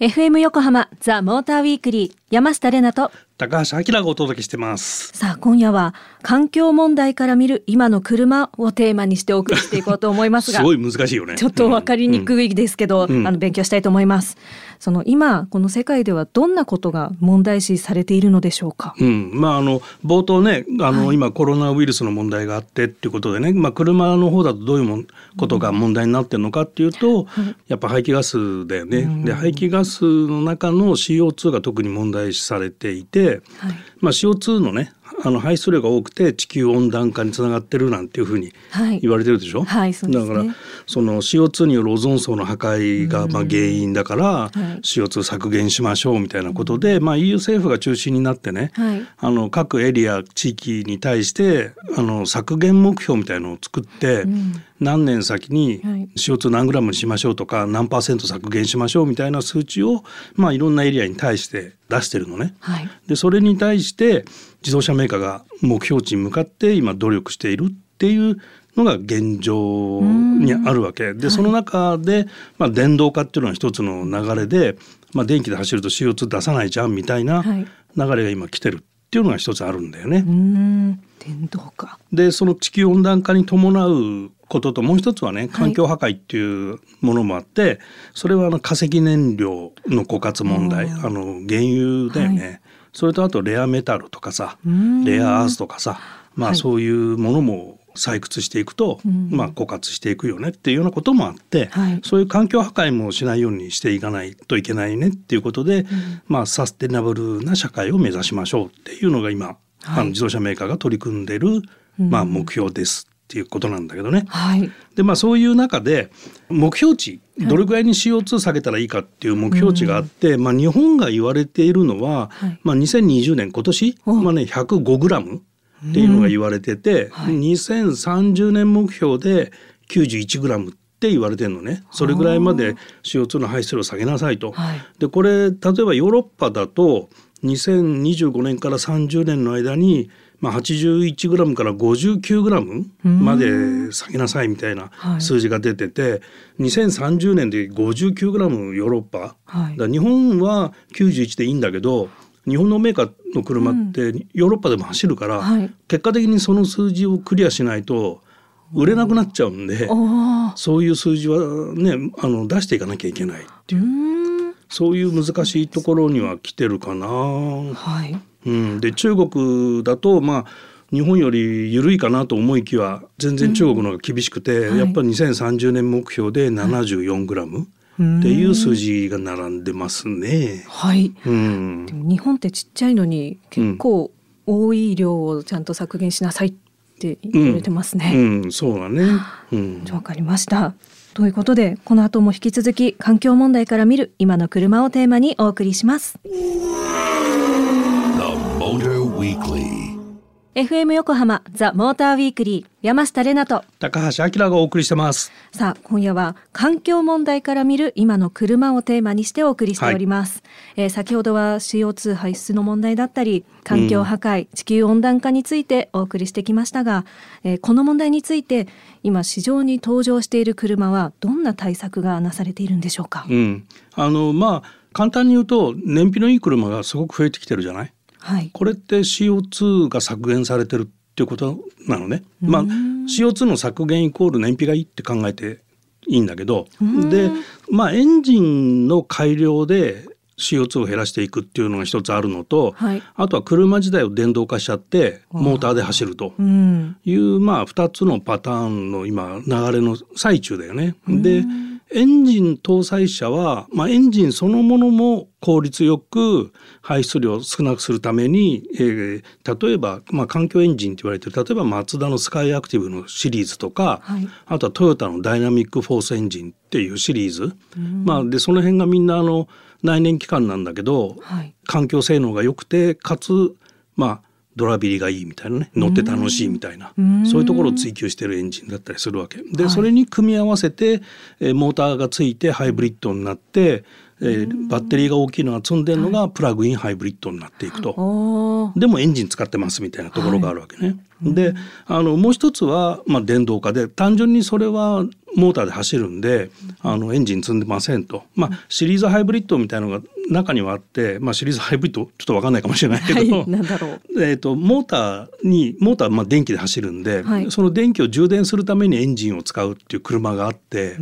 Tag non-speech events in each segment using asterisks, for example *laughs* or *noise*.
FM 横浜ザ・モーターウィークリー山下れなと。高橋明がお届けしてます。さあ今夜は環境問題から見る今の車をテーマにしてお送りしていこうと思いますが *laughs* すごい難しいよね。ちょっと分かりにくいですけど、うん。うん、あの勉強したいと思います。その今この世界ではどんなことが問題視されているのでしょうか、うん、まああの冒頭ねあの、はい、今コロナウイルスの問題があってっていうことでね、まあ、車の方だとどういうもことが問題になってるのかっていうと、うん、やっぱ排気ガスだよね、で排気ガスの中の CO2 が特に問題視されていて、はい、まあ、CO2 のねあの排出量が多くて地球温暖化につながってるなんていうふうに言われてるでしょ、はいはいね、だからその CO2 によるオゾン層の破壊がまあ原因だから、はい、CO2 削減しましょうみたいなことで、まあ、EU 政府が中心になってね、はい、あの各エリア地域に対してあの削減目標みたいのを作って、うん。何年先に CO2 何グラムにしましょうとか何パーセント削減しましょうみたいな数値を、まあ、いろんなエリアに対して出してるのね。はい、でそれに対して自動車メーカーが目標値に向かって今努力しているっていうのが現状にあるわけ。で、その中で、まあ、電動化っていうのは一つの流れで、まあ、電気で走ると CO2 出さないじゃんみたいな流れが今来てるっていうのが一つあるんだよね。電動化。でその地球温暖化に伴うことともう一つはね環境破壊っていうものもあって、はい、それはあの化石燃料の枯渇問題あの原油だよね、はい、それとあとレアメタルとかさレアアースとかさまあそういうものも採掘していくと、まあ、枯渇していくよねっていうようなこともあって、はい、そういう環境破壊もしないようにしていかないといけないねっていうことで、うん、まあ、サステナブルな社会を目指しましょうっていうのが今、はい、あの自動車メーカーが取り組んでる、まあ、目標ですっていうことなんだけどね。はい、でまあそういう中で目標値どれぐらいに CO2 下げたらいいかっていう目標値があって、まあ、日本が言われているのは、はい、まあ、2020年今年、まあね、105グラムっていうのが言われてて、はい、2030年目標で91グラムって言われてるのね。それぐらいまで CO2 の排出量を下げなさいと。はい、でこれ例えばヨーロッパだと2025年から30年の間にまあ、81グラムから59グラムまで下げなさいみたいな数字が出てて、はい、2030年で59グラムヨーロッパ、はい、だ日本は91でいいんだけど日本のメーカーの車ってヨーロッパでも走るから、うん、結果的にその数字をクリアしないと売れなくなっちゃうんでそういう数字はねあの出していかなきゃいけない。っていうそういう難しいところには来てるかな。はいうん、で中国だとまあ日本より緩いかなと思いきや全然中国の方が厳しくて、うん、やっぱり2030年目標で74グラム。っていう数字が並んでますね。はい。うん、でも日本ってちっちゃいのに結構多い量をちゃんと削減しなさいって言われてますね。うん、うん、そうだね。うん。わかりました。ということでこの後も引き続き環境問題から見る今の車をテーマにお送りします。FM 横浜ザ・モーターウィークリー山下れなと。高橋明がお送りしてます。さあ今夜は環境問題から見る今の車をテーマにしてお送りしております、はい、えー、先ほどは CO2 排出の問題だったり環境破壊、うん、地球温暖化についてお送りしてきましたが、えー、この問題について今市場に登場している車はどんな対策がなされているんでしょうか、うん、あのまあ簡単に言うと燃費のいい車がすごく増えてきてるじゃない？はい、これって CO2 が削減されてるっていうことなのね。まあ CO2 の削減イコール燃費がいいって考えていいんだけどでまあエンジンの改良で CO2 を減らしていくっていうのが一つあるのと、はい、あとは車自体を電動化しちゃってモーターで走ると。いう、まあ2つのパターンの今流れの最中だよね。でエンジン搭載車は、まあ、エンジンそのものも効率よく排出量を少なくするために、えー、例えば、まあ、環境エンジンと言われてる例えばマツダのスカイアクティブのシリーズとか、はい、あとはトヨタのダイナミックフォースエンジンっていうシリーズ、まあ、でその辺がみんなあの内燃機関なんだけど、はい、環境性能が良くてかつまあドラビリがいいみたいなね乗って楽しいみたいなそういうところを追求してるエンジンだったりするわけ。で、はい、それに組み合わせて、えー、モーターがついてハイブリッドになって、えー、バッテリーが大きいのが積んでるのがプラグインハイブリッドになっていくと、はい、でもエンジン使ってますみたいなところがあるわけね。はい、であのもう一つは、まあ、電動化で単純にそれはモーターで走るんであのエンジン積んでませんと、まあ、シリーズハイブリッドみたいのが中にはあって、まあ、シリーズハイブリッドちょっと分かんないかもしれないけど、はい、なんだろう、*laughs* えーと、モーターにモーターはまあ電気で走るんで、はい、その電気を充電するためにエンジンを使うっていう車があって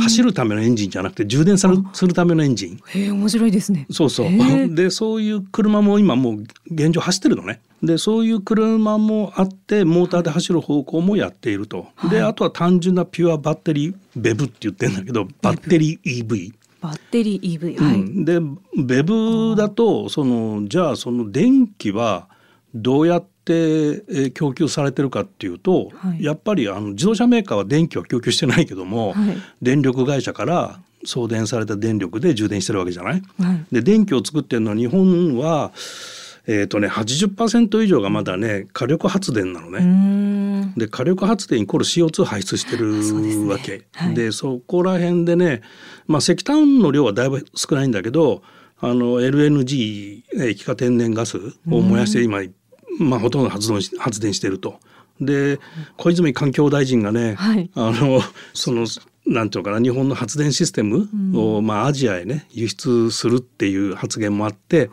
走るためのエンジンじゃなくて充電するするためのエンジン。へ面白いですね。そうそう。でそういう車も今もう現状走ってるのね。でそういう車もあってモーターで走る方向もやっていると、はい、であとは単純なピュアバッテリーベブって言ってんだけどバッテリー EV。バッテリー EV、はい、うん、でベブだとそのじゃあその電気はどうやって供給されてるかっていうと、はい、やっぱりあの自動車メーカーは電気は供給してないけども、はい、電力会社から送電された電力で充電してるわけじゃない、はい、で電気を作ってるのは日本はえーとね、80%以上がまだね火力発電なのね。で火力発電イコール CO2 排出してるわけ。そで、ねはい、そこら辺でね、まあ、石炭の量はだいぶ少ないんだけどあの LNG 液化天然ガスを燃やして今、まあ、ほとんど発動発電してると。で小泉環境大臣がね、はい、あのそのなんていうのかな日本の発電システムを、うん、まあ、アジアへね輸出するっていう発言もあって、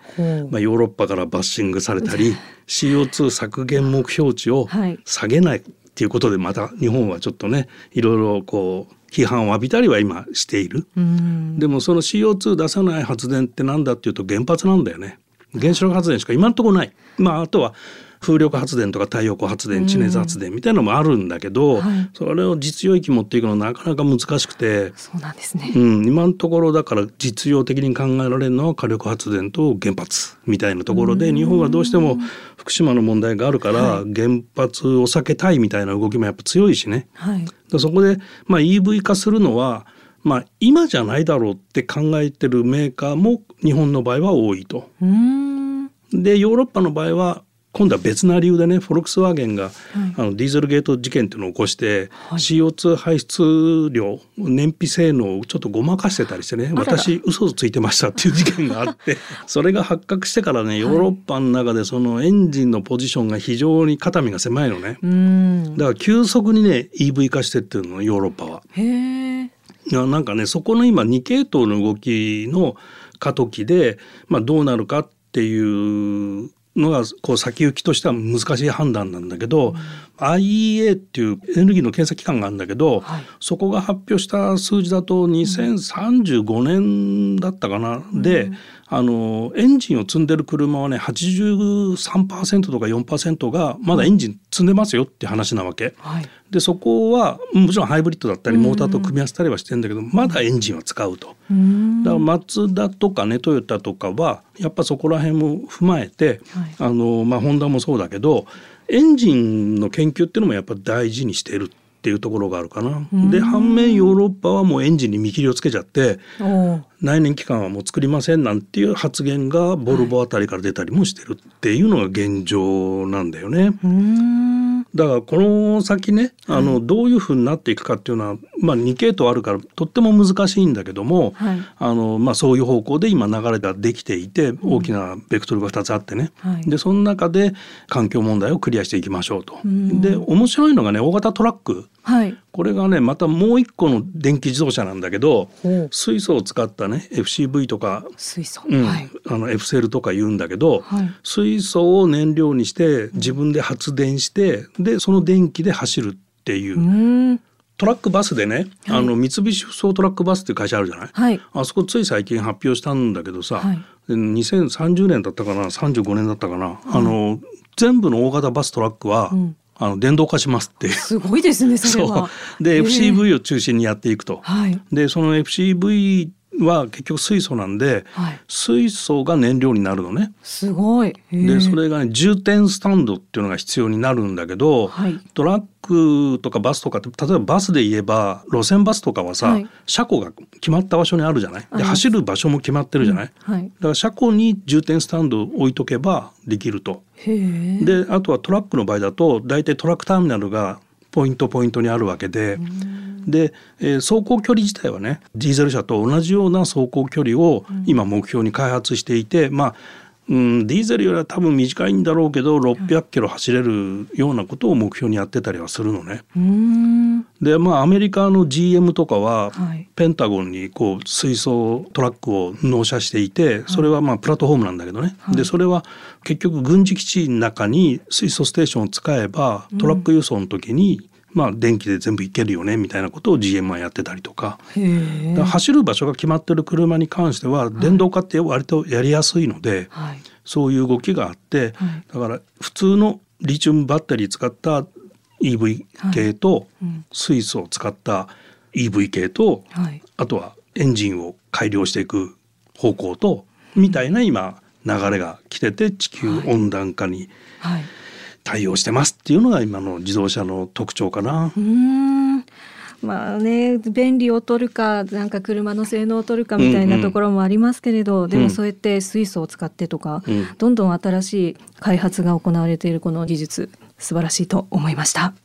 まあ、ヨーロッパからバッシングされたり *laughs* CO2 削減目標値を下げないっていうことでまた日本はちょっとねいろいろこう批判を浴びたりは今している、うん、でもその CO2 出さない発電ってなんだっていうと原発なんだよね。原子力発電しか今のところない。まああとは風力発電とか太陽光発電地熱発電みたいなのもあるんだけど、はい、それを実用域持っていくのなかなか難しくて。そうなんですね、うん、今のところだから実用的に考えられるのは火力発電と原発みたいなところで日本はどうしても福島の問題があるから、原発を避けたいみたいな動きもやっぱ強いしね。はい、そこで、まあ、EV 化するのはまあ、今じゃないだろうって考えてるメーカーも日本の場合は多いと。でヨーロッパの場合は今度は別な理由でねフォルクスワーゲンが、はい、あのディーゼルゲート事件っていうのを起こして、はい、CO2 排出量燃費性能をちょっとごまかしてたりしてね私嘘をついてましたっていう事件があって *laughs* それが発覚してからねヨーロッパの中でそのエンジンのポジションが非常に肩身が狭いのね。だから急速にね EV 化してってるのヨーロッパは。へいやなんかねそこの今2系統の動きの過渡期で、まあ、どうなるかっていうのがこう先行きとしては難しい判断なんだけど、うん、IEA っていうエネルギーの検査機関があるんだけど、はい、そこが発表した数字だと2035年だったかな、うん、であのエンジンを積んでる車はね83%とか4%がまだエンジン積んでますよって話なわけ。はい、でそこはもちろんハイブリッドだったりモーターと組み合わせたりはしてるんだけど、まだエンジンは使うと。だからマツダとかねトヨタとかはやっぱそこら辺も踏まえて、はい、あのまあホンダもそうだけどエンジンの研究っていうのもやっぱ大事にしてるっていうところがあるかな。で反面ヨーロッパはもうエンジンに見切りをつけちゃって内燃機関はもう作りませんなんていう発言がボルボあたりから出たりもしてるっていうのが現状なんだよね。だからこの先ねあのどういうふうになっていくかっていうのは、まあ、2系統あるからとっても難しいんだけども、はい、あのまあ、そういう方向で今流れができていて大きなベクトルが2つあってね、はい、でその中で環境問題をクリアしていきましょうと。で面白いのがね大型トラック、はい、これがねまたもう一個の電気自動車なんだけど水素を使ったね FCV とか水素、うん。はい、あの FCL とか言うんだけど、はい、水素を燃料にして自分で発電してでその電気で走るっていう。トラックバスでね、はい、あの三菱輸送トラックバスっていう会社あるじゃない、はい、あそこつい最近発表したんだけどさ、はい、2030年だったかな？35年だったかな、はい、あの全部の大型バストラックは、うん、あの電動化しますって。すごいですねそれは。*laughs* で FCV を中心にやっていくと。はい、でその FCV は結局水素なんで、はい、水素が燃料になるのね。すごい。でそれがね充填スタンドっていうのが必要になるんだけど、はい、トラックとかバスとかって例えばバスで言えば路線バスとかはさ、はい、車庫が決まった場所にあるじゃない？で走る場所も決まってるじゃない？うん、だから車庫に充填スタンドを置いとけばできると。であとはトラックの場合だと大体トラックターミナルがポイントポイントにあるわけで。で、えー、走行距離自体はねディーゼル車と同じような走行距離を今目標に開発していて、うん、まあうん、ディーゼルよりは多分短いんだろうけど600キロ走れるようなことを目標にやってたりはするのね。でまあアメリカの GM とかは、はい。ペンタゴンにこう水素トラックを納車していてそれはまあプラットフォームなんだけどね、はい。でそれは結局軍事基地の中に水素ステーションを使えばトラック輸送の時に、まあ電気で全部いけるよねみたいなことを GM はやってたりとか。走る場所が決まってる車に関しては電動化って割とやりやすいので、はい。そういう動きがあって、はい。だから普通のリチウムバッテリー使った EV 系とうん。水素を使った EV 系とはい。あとはエンジンを改良していく方向とみたいな今流れが来てて地球温暖化にはい対応してますっていうのが今の自動車の特徴かな。うーんまあね便利を取るかなんか車の性能を取るかみたいなところもありますけれど、でもそうやって水素を使ってとか、うんどんどん新しい開発が行われているこの技術素晴らしいと思いました。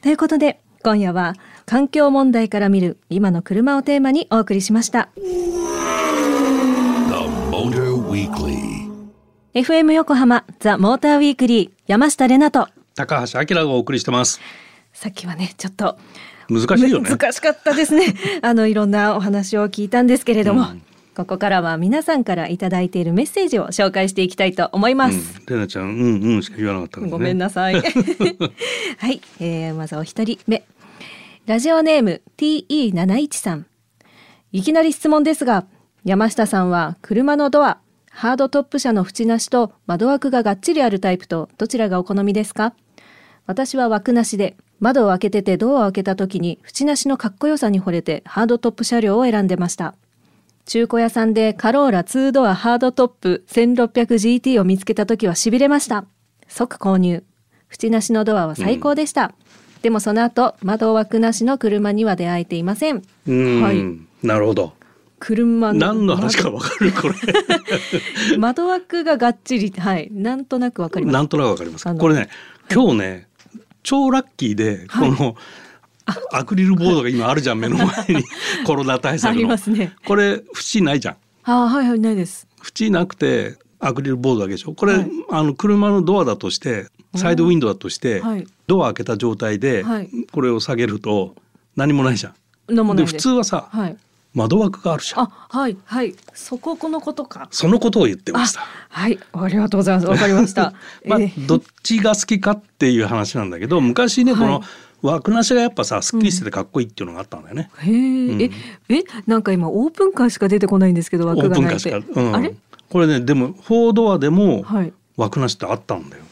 ということで今夜は環境問題から見る今の車をテーマにお送りしました。FM 横浜ザ・モーターウィークリー山下れなと。高橋明がお送りしてます。さっきはねちょっと。難しいよね。難しかったですね。*laughs* あのいろんなお話を聞いたんですけれども、うん。ここからは皆さんからいただいているメッセージを紹介していきたいと思います、うん、レナちゃん、うんうんしか言わなかったね。ごめんなさい。*laughs* はい、えー、まずお一人目。ラジオネーム TE71 さん。いきなり質問ですが山下さんは車のドアハードトップ車の縁なしと窓枠ががっちりあるタイプとどちらがお好みですか？私は枠なしで窓を開けててドアを開けた時に縁なしのかっこよさに惚れてハードトップ車両を選んでました。中古屋さんでカローラ2ドアハードトップ 1600GT を見つけた時は痺れました。即購入。縁なしのドアは最高でした、でもその後窓枠なしの車には出会えていません。うん、はい。なるほど。車の何の話かわかるこれ。*laughs* 窓枠ががっちりはい。なんとなくわかります。なんとなくわかります。これね、今日ね、超ラッキーで、こはい。の、アクリルボードが今あるじゃん、目の前に。*laughs* コロナ対策ありの。ますね。これ、縁ないじゃん。あーはいはいないです。縁なくて、アクリルボードだけでしょ。これ、はい。あの、車のドアだとして、サイドウィンドウだとして、はい。ドア開けた状態ではい、これを下げると、何もないじゃん。で、なんもないです。普通はさ、はい窓枠があるじゃん。あはいはい。そここのことか。そのことを言ってまあした。はい。ありがとうございます。わかりました、*laughs* まあえーどっちが好きかっていう話なんだけど昔ねはい。この枠なしがやっぱさすっきりしててかっこいいっていうのがあったんだよね。へえ、ええなんか今オープンカーしか出てこないんですけどオ枠ープンカーしがないって、か、うん。あれ？これねでもフォードアでもはい。枠なしってあったんだよ。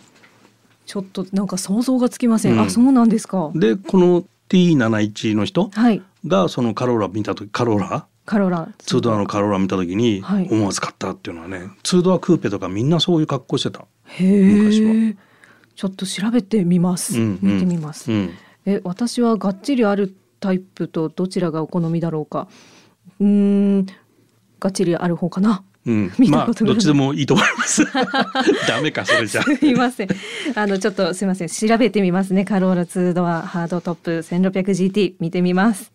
ちょっとなんか想像がつきません、うん。あそうなんですか。でこの T71 の人？はいがそのカローラ見た時カローラ？カロラ。ツードアのカローラ見た時にはい。思わず買ったっていうのはねツードアクーペとかみんなそういう格好してた。へ昔えちょっと調べてみます、うんうん。見てみます、うん。え私はがっちりあるタイプとどちらがお好みだろうか。うーんがっちりある方かなうん、まあどっちでもいいと思います。*laughs* ダメかそれじゃ。すいません。あのちょっとすいません。調べてみますね。カローラ2ドアハードトップ 1600GT 見てみます。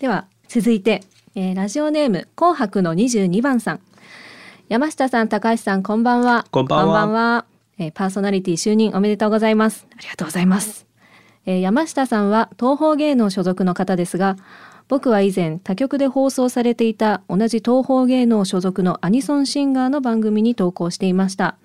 では続いて、えーラジオネーム紅白の22番さん。山下さん、高橋さん、こんばんは。こんばんはえーパーソナリティ就任おめでとうございます。ありがとうございます。えー山下さんは東宝芸能所属の方ですが僕は以前他局で放送されていた同じ東宝芸能所属のアニソンシンガーの番組に投稿していました。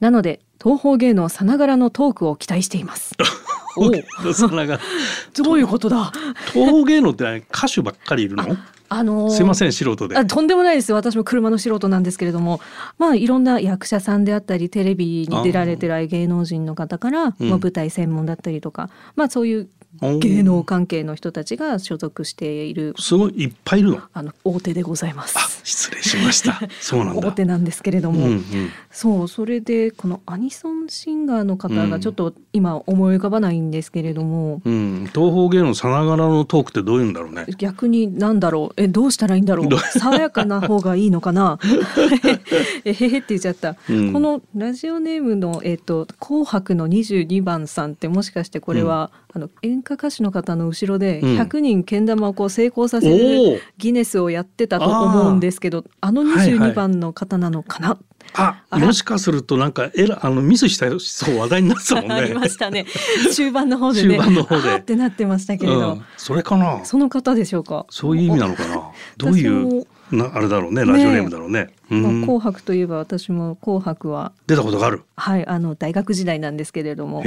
なので東宝芸能さながらのトークを期待しています。*laughs* おう。それが *laughs* どういうことだ？東方芸能って何歌手ばっかりいるの？あのーすいません素人で。あとんでもないです私も車の素人なんですけれども。まあいろんな役者さんであったりテレビに出られてる芸能人の方から、うん。まあ、舞台専門だったりとか、まあそういう芸能関係の人たちが所属しているすごいいっぱいいるの。あの大手でございまあす。失礼しました。そうなんだ。大手なんですけれども、うんうん。そうそれでこのアニソンシンガーの方がちょっと今思い浮かばないんですけれども、うん、東方芸能さながらのトークってどういうんだろうね。逆に何だろう？えどうしたらいいんだろどう？爽やかな方がいいのかな？*laughs* えへへって言っちゃった、うんこのラジオネームの、えっと紅白の22番さんってもしかしてこれは、あの演歌歌手の方の後ろでうん100人けん玉をこう成功させおるーギネスをやってたと思うんですけどあのはいはい22番の方なのかな、ああらもしかするとなんかエラあのミスしたそう話題になってたもんね。*laughs* ありましたね。終盤の方でね。終盤の方でってなってましたけれど、うん、それかな？その方でしょうか？そういう意味なのかな？どういうなあれだろうねラジオネームだろうね。うんまあ紅白といえば私も紅白は出たことがある？はいあの大学時代なんですけれども。あ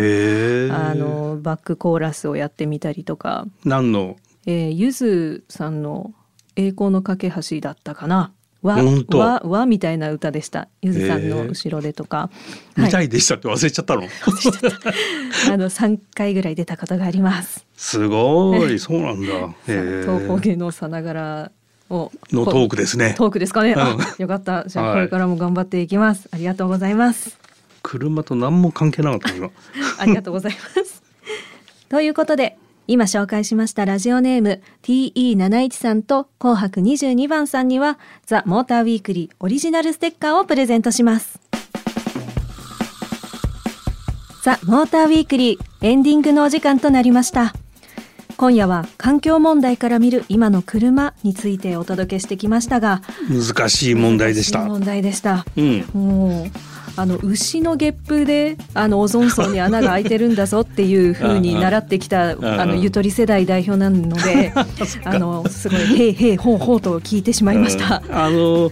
のバックコーラスをやってみたりとか、何の？えー、ゆずさんの栄光の架け橋だったかな。わわわみたいな歌でした。ゆずさんの後ろでとか、みたいでしたって忘れちゃったの？あの三回ぐらい出たことがあります。すごいそうなんだ。東方芸能さながらをのトークですね。トークですかね。あうんよかった。じゃあはいこれからも頑張っていきます。ありがとうございます。車と何も関係なかった今。*laughs* ありがとうございます。*laughs* ということで、今紹介しましたラジオネーム TE71 さんと紅白22番さんにはザ・モーターウィークリーオリジナルステッカーをプレゼントします。ザ・モーターウィークリーエンディングのお時間となりました。今夜は環境問題から見る今の車についてお届けしてきましたが、難しい問題でした。問題でした。うん。もうあの牛のゲップであのオゾン層に穴が開いてるんだぞっていう風に習ってきた *laughs* んあのゆとり世代代表なので *laughs* あのすごい「へいへいほうほう」と聞いてしまいました。うんあの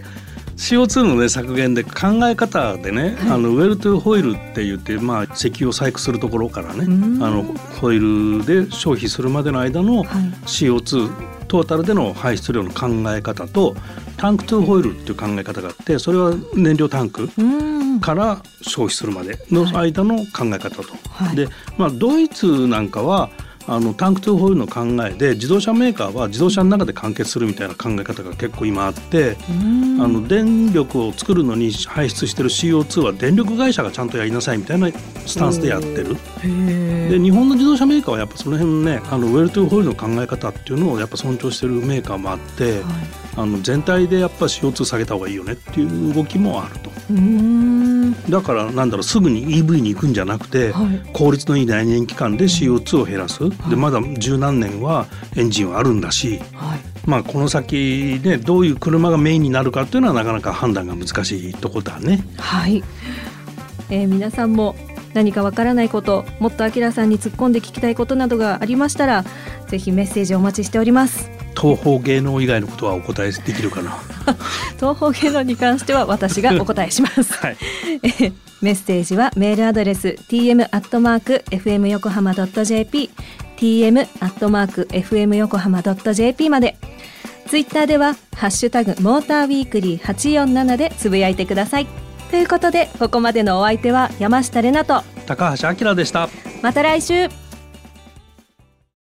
CO2 のね削減で考え方でね、はい。あのウェルトゥホイルって言ってまあ石油を採掘するところからね、うん。あのホイールで消費するまでの間のはい。CO2 トータルでの排出量の考え方とタンクトゥホイールっていう考え方があってそれは燃料タンクうん。から消費するまでの間の考え方と。はい。で、まあ、ドイツなんかはあのタンクトゥホイールの考えで自動車メーカーは自動車の中で完結するみたいな考え方が結構今あって、うんあの電力を作るのに排出してる CO2 は電力会社がちゃんとやりなさいみたいなスタンスでやってる。で日本の自動車メーカーはやっぱその辺ねあのウェルトゥホイールの考え方っていうのをやっぱ尊重してるメーカーもあって、はいあの全体でやっぱ CO2 下げた方がいいよねっていう動きもあると。うんだからなんだろうすぐに EV に行くんじゃなくて、はい。効率のいい内燃機関で CO2 を減らす、でまだ十何年はエンジンはあるんだし、はい。まあ、この先ねどういう車がメインになるかっていうのはなかなか判断が難しいところだね。はい、えー皆さんも何かわからないこともっとあきらさんに突っ込んで聞きたいことなどがありましたらぜひメッセージお待ちしております東方芸能以外のことはお答えできるかな？*laughs* 東方芸能に関しては私がお答えします。*laughs* はい、えーメッセージはメールアドレス tm アットマーク fm 横浜 .jp tm アットマーク fm 横浜 .jp まで。ツイッターではハッシュタグモーターウィークリー847でつぶやいてください。ということでここまでのお相手は山下れなと高橋明でした。また来週